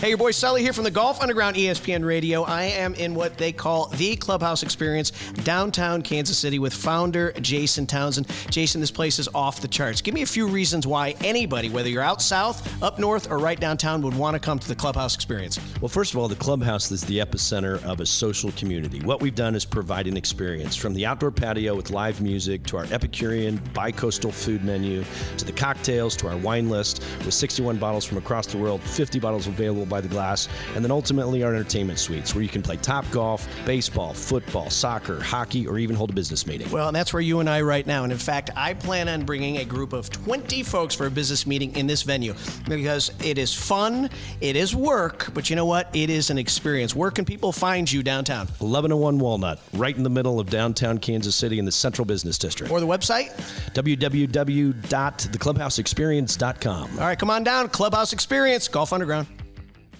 Hey, your boy Sully here from the Golf Underground ESPN Radio. I am in what they call the clubhouse experience downtown Kansas City with founder Jason Townsend. Jason, this place is off the charts. Give me a few reasons why anybody, whether you're out south, up north, or right downtown, would want to come to the clubhouse experience. Well, first of all, the clubhouse is the epicenter of a social community. What we've done is provide an experience from the outdoor patio with live music to our Epicurean bi-coastal food menu to the cocktails to our wine list with 61 bottles from across the world, 50 bottles available by the glass, and then ultimately our entertainment suites where you can play top golf, baseball, football, soccer, hockey, or even hold a business meeting. Well, and that's where you and I right now. And in fact, I plan on bringing a group of 20 folks for a business meeting in this venue because it is fun, it is work, but you know what? It is an experience. Where can people find you downtown? 1101 Walnut, right in the middle of downtown Kansas City in the Central Business District. Or the website? www.theclubhouseexperience.com. All right, come on down. Clubhouse Experience, Golf Underground.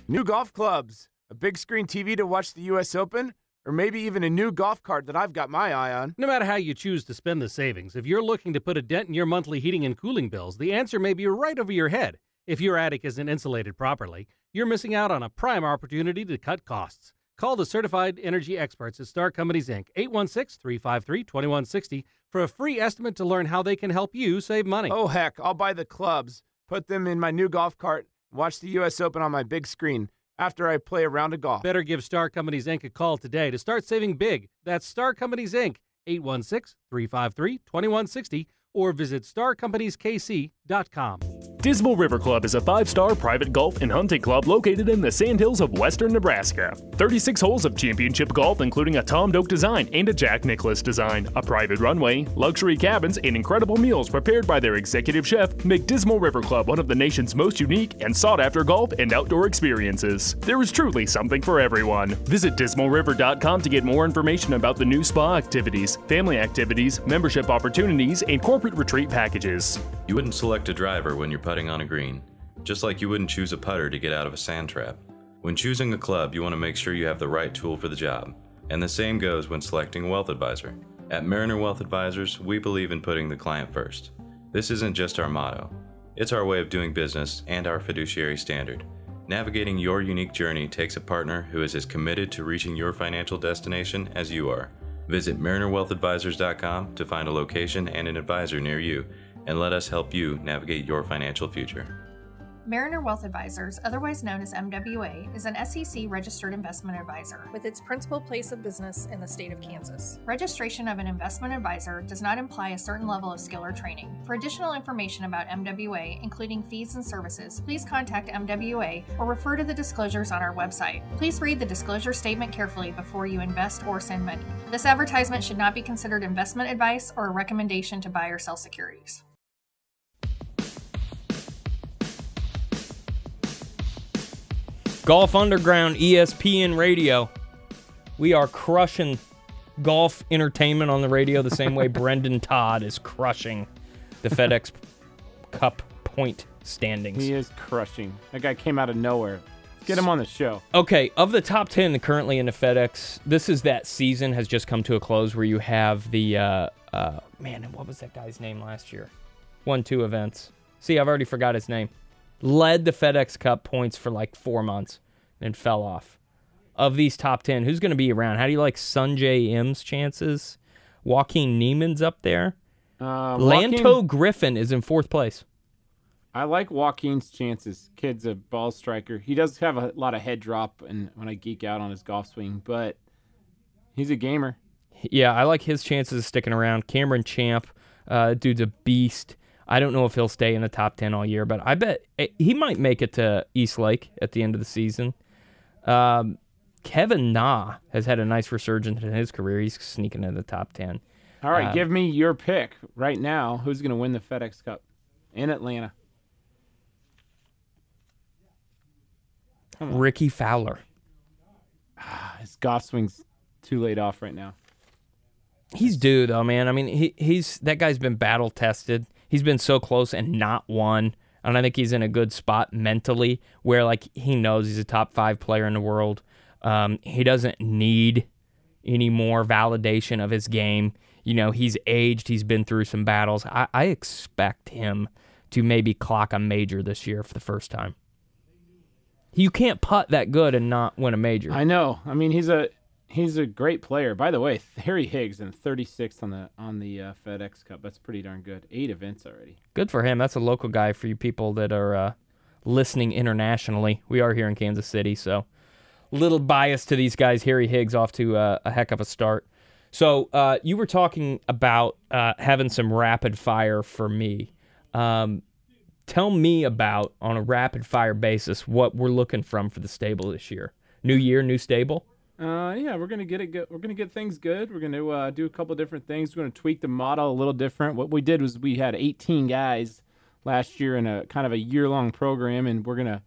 New golf clubs, a big screen TV to watch the U.S. Open, or maybe even a new golf cart that I've got my eye on. No matter how you choose to spend the savings, if you're looking to put a dent in your monthly heating and cooling bills, the answer may be right over your head. If your attic isn't insulated properly, you're missing out on a prime opportunity to cut costs. Call the certified energy experts at Star Companies Inc. 816 353 2160 for a free estimate to learn how they can help you save money. Oh, heck, I'll buy the clubs, put them in my new golf cart, watch the U.S. Open on my big screen after I play a round of golf. Better give Star Companies Inc. a call today to start saving big. That's Star Companies Inc. 816 353 2160 or visit starcompanieskc.com. Dismal River Club is a five star private golf and hunting club located in the sandhills of western Nebraska. 36 holes of championship golf, including a Tom Doak design and a Jack Nicklaus design, a private runway, luxury cabins, and incredible meals prepared by their executive chef make Dismal River Club one of the nation's most unique and sought after golf and outdoor experiences. There is truly something for everyone. Visit dismalriver.com to get more information about the new spa activities, family activities, membership opportunities, and corporate retreat packages. You wouldn't select a driver when you're putting on a green, just like you wouldn't choose a putter to get out of a sand trap. When choosing a club, you want to make sure you have the right tool for the job. And the same goes when selecting a wealth advisor. At Mariner Wealth Advisors, we believe in putting the client first. This isn't just our motto, it's our way of doing business and our fiduciary standard. Navigating your unique journey takes a partner who is as committed to reaching your financial destination as you are. Visit MarinerWealthAdvisors.com to find a location and an advisor near you and let us help you navigate your financial future. Mariner Wealth Advisors, otherwise known as MWA, is an SEC registered investment advisor with its principal place of business in the state of Kansas. Registration of an investment advisor does not imply a certain level of skill or training. For additional information about MWA, including fees and services, please contact MWA or refer to the disclosures on our website. Please read the disclosure statement carefully before you invest or send money. This advertisement should not be considered investment advice or a recommendation to buy or sell securities. Golf Underground ESPN Radio. We are crushing golf entertainment on the radio the same way Brendan Todd is crushing the FedEx Cup point standings. He is crushing. That guy came out of nowhere. Let's get him on the show. Okay, of the top 10 currently in the FedEx, this is that season has just come to a close where you have the, uh, uh, man, what was that guy's name last year? Won two events. See, I've already forgot his name. Led the FedEx Cup points for like four months and fell off. Of these top 10, who's going to be around? How do you like Sungjae Im's chances? Joaquin Niemann's up there. Uh, Lanto Joaquin- Griffin is in fourth place. I like Joaquin's chances. Kid's a ball striker. He does have a lot of head drop, and when I geek out on his golf swing, but he's a gamer. Yeah, I like his chances of sticking around. Cameron Champ, uh, dude's a beast. I don't know if he'll stay in the top 10 all year, but I bet eh, he might make it to East Lake at the end of the season. Um, Kevin Na has had a nice resurgence in his career. He's sneaking in the top 10. All right, Uh, give me your pick right now. Who's going to win the FedEx Cup in Atlanta? Rickie Fowler. His golf swing's too laid off right now. He's due though, man. I mean, he he's that guy's been battle tested. He's been so close and not won. And I think he's in a good spot mentally where like he knows he's a top five player in the world. Um, he doesn't need any more validation of his game. You know, he's aged, he's been through some battles. I, I expect him to maybe clock a major this year for the first time. You can't putt that good and not win a major. I know. I mean, he's a he's a great player. By the way, Harry Higgs in 36th on the on the uh, FedEx Cup. That's pretty darn good. Eight events already. Good for him. That's a local guy for you people that are uh, listening internationally. We are here in Kansas City, so little bias to these guys. Harry Higgs off to uh, a heck of a start. So uh, you were talking about uh, having some rapid fire for me. Um, tell me about on a rapid fire basis what we're looking from for the stable this year. New year, new stable. Uh, yeah, we're gonna get it. Good. We're gonna get things good. We're gonna uh, do a couple different things. We're gonna tweak the model a little different. What we did was we had 18 guys last year in a kind of a year-long program, and we're gonna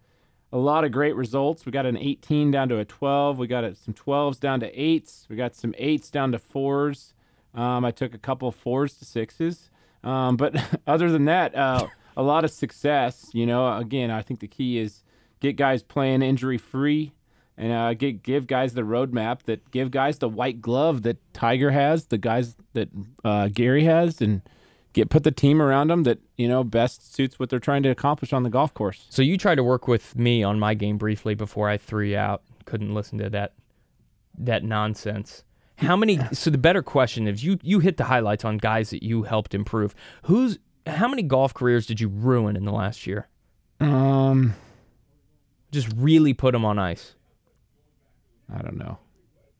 a lot of great results. We got an 18 down to a 12. We got a, some 12s down to eights. We got some eights down to fours. Um, I took a couple fours to sixes. Um, but other than that, uh, a lot of success. You know, again, I think the key is get guys playing injury free and uh, give, give guys the roadmap that give guys the white glove that Tiger has, the guys that uh, Gary has, and get put the team around them that you know best suits what they're trying to accomplish on the golf course. So you tried to work with me on my game briefly before I threw you out. Couldn't listen to that that nonsense. How many? So the better question is you you hit the highlights on guys that you helped improve. Who's how many golf careers did you ruin in the last year? Um, Just really put them on ice. I don't know.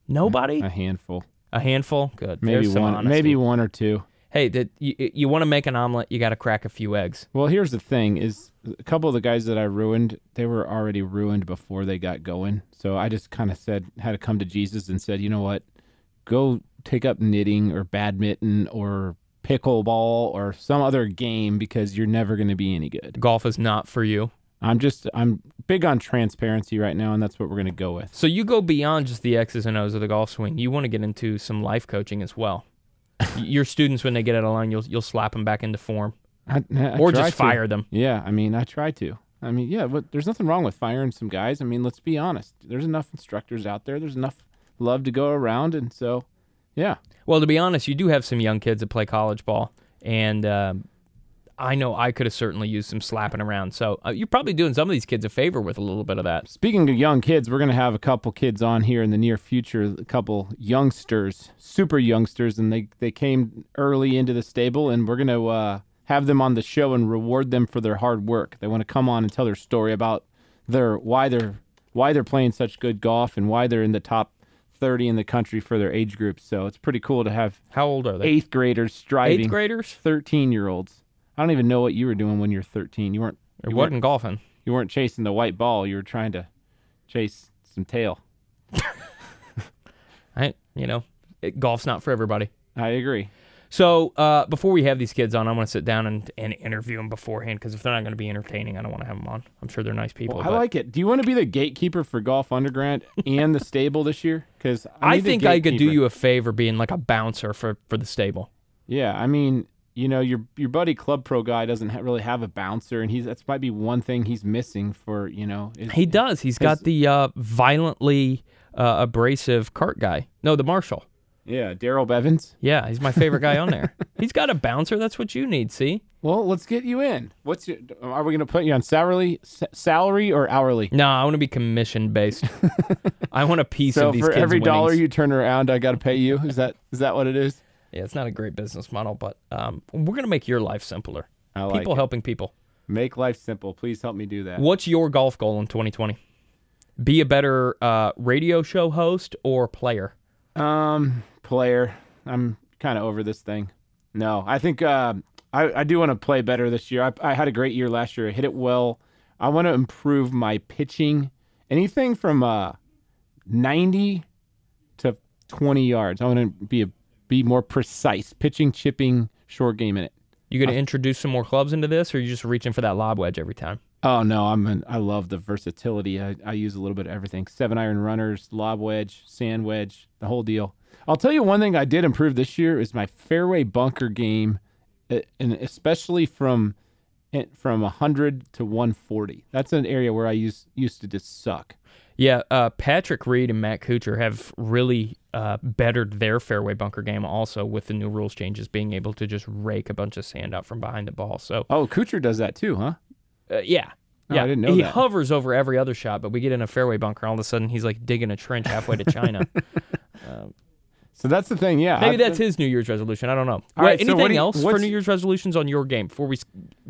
Nobody. A handful. A handful. Good. Maybe one. honesty. Maybe one or two. Hey, that you, you want to make an omelet, you got to crack a few eggs. Well, here's the thing: is a couple of the guys that I ruined, they were already ruined before they got going. So I just kind of said, had to come to Jesus and said, you know what, go take up knitting or badminton or pickleball or some other game because you're never going to be any good. Golf is not for you. I'm just I'm big on transparency right now, and that's what we're going to go with. So you go beyond just the X's and O's of the golf swing. You want to get into some life coaching as well. Your students, when they get out of line, you'll you'll slap them back into form, I, I or just to. fire them. Yeah, I mean, I try to. I mean, yeah, but there's nothing wrong with firing some guys. I mean, let's be honest. There's enough instructors out there. There's enough love to go around, and so, yeah. Well, to be honest, you do have some young kids that play college ball, and um, I know I could have certainly used some slapping around. So uh, you're probably doing some of these kids a favor with a little bit of that. Speaking of young kids, we're going to have a couple kids on here in the near future, a couple youngsters, super youngsters, and they, they came early into the stable, and we're going to uh, have them on the show and reward them for their hard work. They want to come on and tell their story about their why they're why they're playing such good golf and why they're in the top 30 in the country for their age group. So it's pretty cool to have How old are they? eighth graders striving. Eighth graders? 13 year olds. I don't even know what you were doing when you were 13. You weren't. You wasn't weren't- golfing. You weren't chasing the white ball. You were trying to chase some tail. I, you know, it, golf's not for everybody. I agree. So uh, before we have these kids on, I want to sit down and, and interview them beforehand because if they're not going to be entertaining, I don't want to have them on. I'm sure they're nice people. Well, I but like it. Do you want to be the gatekeeper for Golf Underground and the stable this year? Because I think I could do you a favor being like a bouncer for, for the stable. Yeah, I mean, you know, your your buddy Club Pro guy doesn't ha- really have a bouncer, and he's that's might be one thing he's missing for you know. Is, He does. He's got the uh, violently uh, abrasive cart guy. No, the marshal. yeah, Daryl Bevins. Yeah, he's my favorite guy on there. He's got a bouncer. That's what you need. See? Well, let's get you in. What's your? Are we going to put you on salary, s- salary or hourly? No, I want to be commission based. I want a piece so of these for kids' every dollar you turn around, I got to pay you. Is that is that what it is? Yeah, it's not a great business model, but um, we're gonna make your life simpler. I like people it. helping people. Make life simple. Please help me do that. What's your golf goal in 2020? Be a better uh, radio show host or player? Um, player. I'm kind of over this thing. No, I think uh, I I do want to play better this year. I, I had a great year last year. I hit it well. I want to improve my pitching. Anything from uh, 90 to 20 yards. I want to be a, be more precise. Pitching, chipping, short game in it. You gonna introduce some more clubs into this, or are you just reaching for that lob wedge every time? Oh no, I'm an, I love the versatility. I, I use a little bit of everything: seven iron runners, lob wedge, sand wedge, the whole deal. I'll tell you one thing I did improve this year is my fairway bunker game, uh, and especially from eh, from 100 to 140. That's an area where I used used to just suck. Yeah, uh, Patrick Reed and Matt Kuchar have really uh, bettered their fairway bunker game also with the new rules changes, being able to just rake a bunch of sand out from behind the ball. So, Oh, Kuchar does that too, huh? uh, yeah. Oh, yeah, I didn't know he that. hovers over every other shot, but we get in a fairway bunker, all of a sudden he's like digging a trench halfway to China. So that's the thing. Yeah, Maybe I- that's his New Year's resolution. I don't know. All Wait, right, anything do you- else for New Year's resolutions on your game before we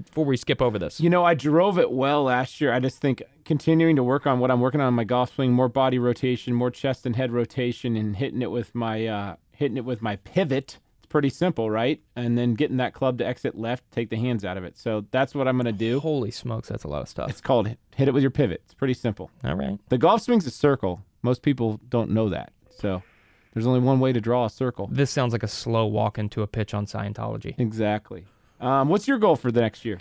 before we skip over this? You know, I drove it well last year. I just think continuing to work on what I'm working on my golf swing, more body rotation, more chest and head rotation, and hitting it with my uh, hitting it with my pivot. It's pretty simple, right? And then getting that club to exit left, take the hands out of it. So that's what I'm going to do. Holy smokes, that's a lot of stuff. It's called hit it with your pivot. It's pretty simple. All right. The golf swing's a circle. Most people don't know that. So there's only one way to draw a circle. This sounds like a slow walk into a pitch on Scientology. Exactly. Um, what's your goal for the next year?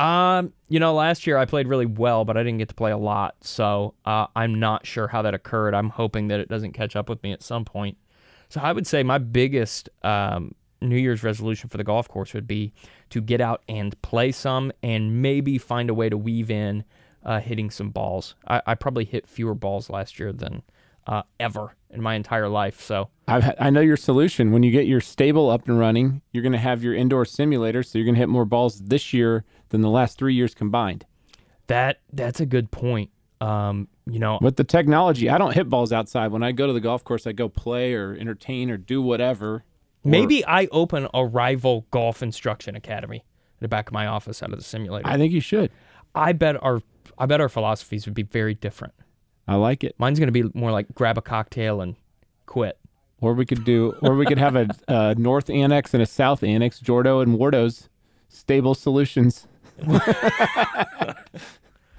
Um, you know, last year I played really well, but I didn't get to play a lot, so uh, I'm not sure how that occurred. I'm hoping that it doesn't catch up with me at some point. So I would say my biggest um, New Year's resolution for the golf course would be to get out and play some, and maybe find a way to weave in uh, hitting some balls. I, I probably hit fewer balls last year than uh, ever in my entire life. So I've, I know your solution. When you get your stable up and running, you're going to have your indoor simulator, so you're going to hit more balls this year than the last three years combined. that that's a good point. Um, you know, With the technology, I don't hit balls outside. When I go to the golf course, I go play or entertain or do whatever. Or- maybe I open a rival golf instruction academy in the back of my office out of the simulator. I think you should. I bet our I bet our philosophies would be very different. I like it. Mine's going to be more like grab a cocktail and quit. Or we could do, or we could have a, a north annex and a south annex. Jordo and Wardo's stable solutions.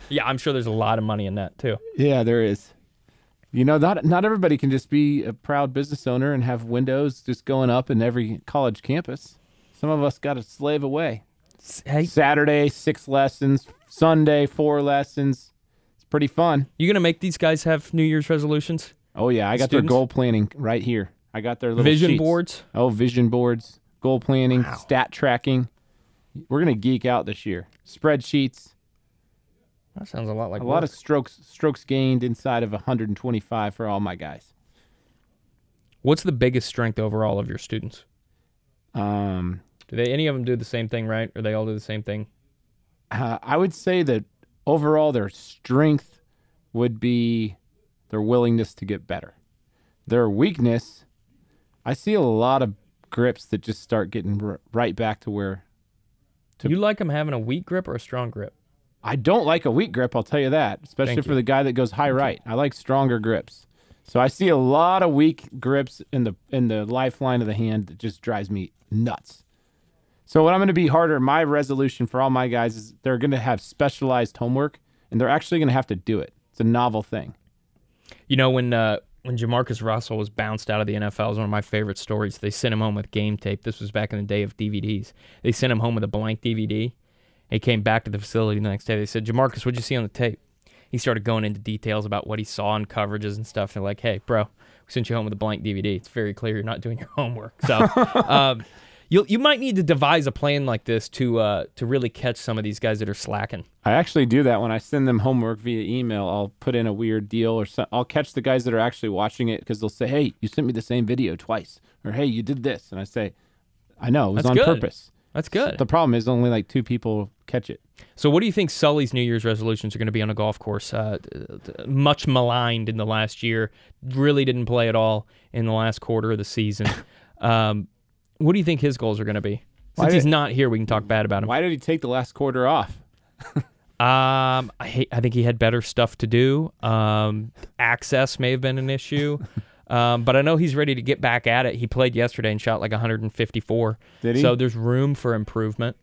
Yeah, I'm sure there's a lot of money in that too. Yeah, there is. You know, not not everybody can just be a proud business owner and have windows just going up in every college campus. Some of us got to slave away. Hey, Saturday, six lessons. Sunday, four lessons. It's pretty fun. you gonna make these guys have New Year's resolutions? Oh yeah, I got Students? their goal planning right here. I got their little Vision sheets. boards? Oh, vision boards, goal planning, stat tracking. We're gonna geek out this year. Spreadsheets. That sounds a lot like a lot of strokes strokes gained inside of 125 for all my guys. What's the biggest strength overall of your students? Um, Do they any of them do the same thing right, or they all do the same thing? uh, I would say that overall their strength would be their willingness to get better. Their weakness, I see a lot of grips that just start getting r- right back to where you like them having a weak grip or a strong grip? I don't like a weak grip, I'll tell you that, especially Thank for you. the guy that goes high right. I like stronger grips. So I see a lot of weak grips in the in the lifeline of the hand that just drives me nuts. So what I'm going to be harder, my resolution for all my guys is they're going to have specialized homework and they're actually going to have to do it. It's a novel thing. You know when uh, when Jamarcus Russell was bounced out of the NFL, was one of my favorite stories. They sent him home with game tape. This was back in the day of DVDs. They sent him home with a blank DVD. He came back to the facility the next day. They said, "Jamarcus, what'd you see on the tape?" He started going into details about what he saw in coverages and stuff. They're like, "Hey, bro, we sent you home with a blank DVD. It's very clear you're not doing your homework." So. um, You you might need to devise a plan like this to uh, to really catch some of these guys that are slacking. I actually do that when I send them homework via email. I'll put in a weird deal or so, I'll catch the guys that are actually watching it because they'll say, "Hey, you sent me the same video twice," or "Hey, you did this," and I say, "I know, it was That's on good. purpose." That's good. The problem is only like two people catch it. So, what do you think Sully's New Year's resolutions are going to be on a golf course? Uh, much maligned in the last year, really didn't play at all in the last quarter of the season. um, what do you think his goals are going to be? Since he's not here, we can talk bad about him. Why did he take the last quarter off? Um, I hate, I think he had better stuff to do. Um, access may have been an issue. Um, but I know he's ready to get back at it. He played yesterday and shot like 154. Did he? So there's room for improvement.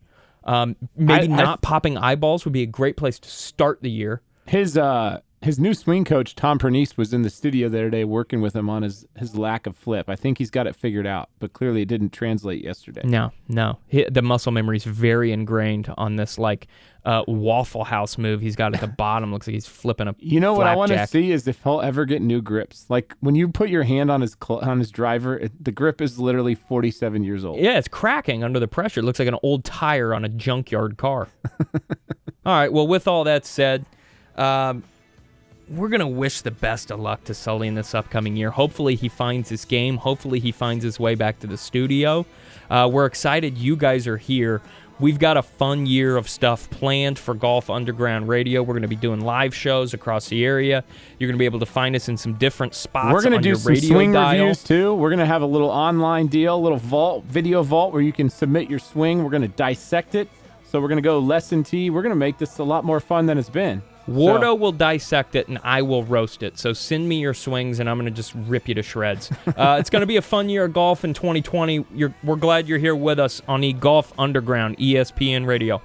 Um, maybe I- I- not popping eyeballs would be a great place to start the year. His uh his new swing coach Tom Pernice was in the studio the other day working with him on his his lack of flip. I think he's got it figured out, but clearly it didn't translate yesterday. No, no. He, the muscle memory is very ingrained on this like uh, Waffle House move he's got at the bottom. Looks like he's flipping a. You know what I want to see is if he'll ever get new grips. Like when you put your hand on his cl- on his driver, it, the grip is literally 47 years old. Yeah, it's cracking under the pressure. It looks like an old tire on a junkyard car. all right. Well, with all that said, um, we're gonna wish the best of luck to Sully in this upcoming year. Hopefully, he finds his game. Hopefully, he finds his way back to the studio. Uh, we're excited you guys are here. We've got a fun year of stuff planned for Golf Underground Radio. We're going to be doing live shows across the area. You're going to be able to find us in some different spots. We're gonna on do some radio swing dial. reviews too. We're gonna have a little online deal, a little vault, video vault, where you can submit your swing. We're gonna dissect it. So we're gonna go lesson T. We're gonna make this a lot more fun than it's been. Wardo So- will dissect it and I will roast it. So send me your swings and I'm going to just rip you to shreds. uh, it's going to be a fun year of golf in 2020. You're, we're glad you're here with us on the Golf Underground, ESPN Radio.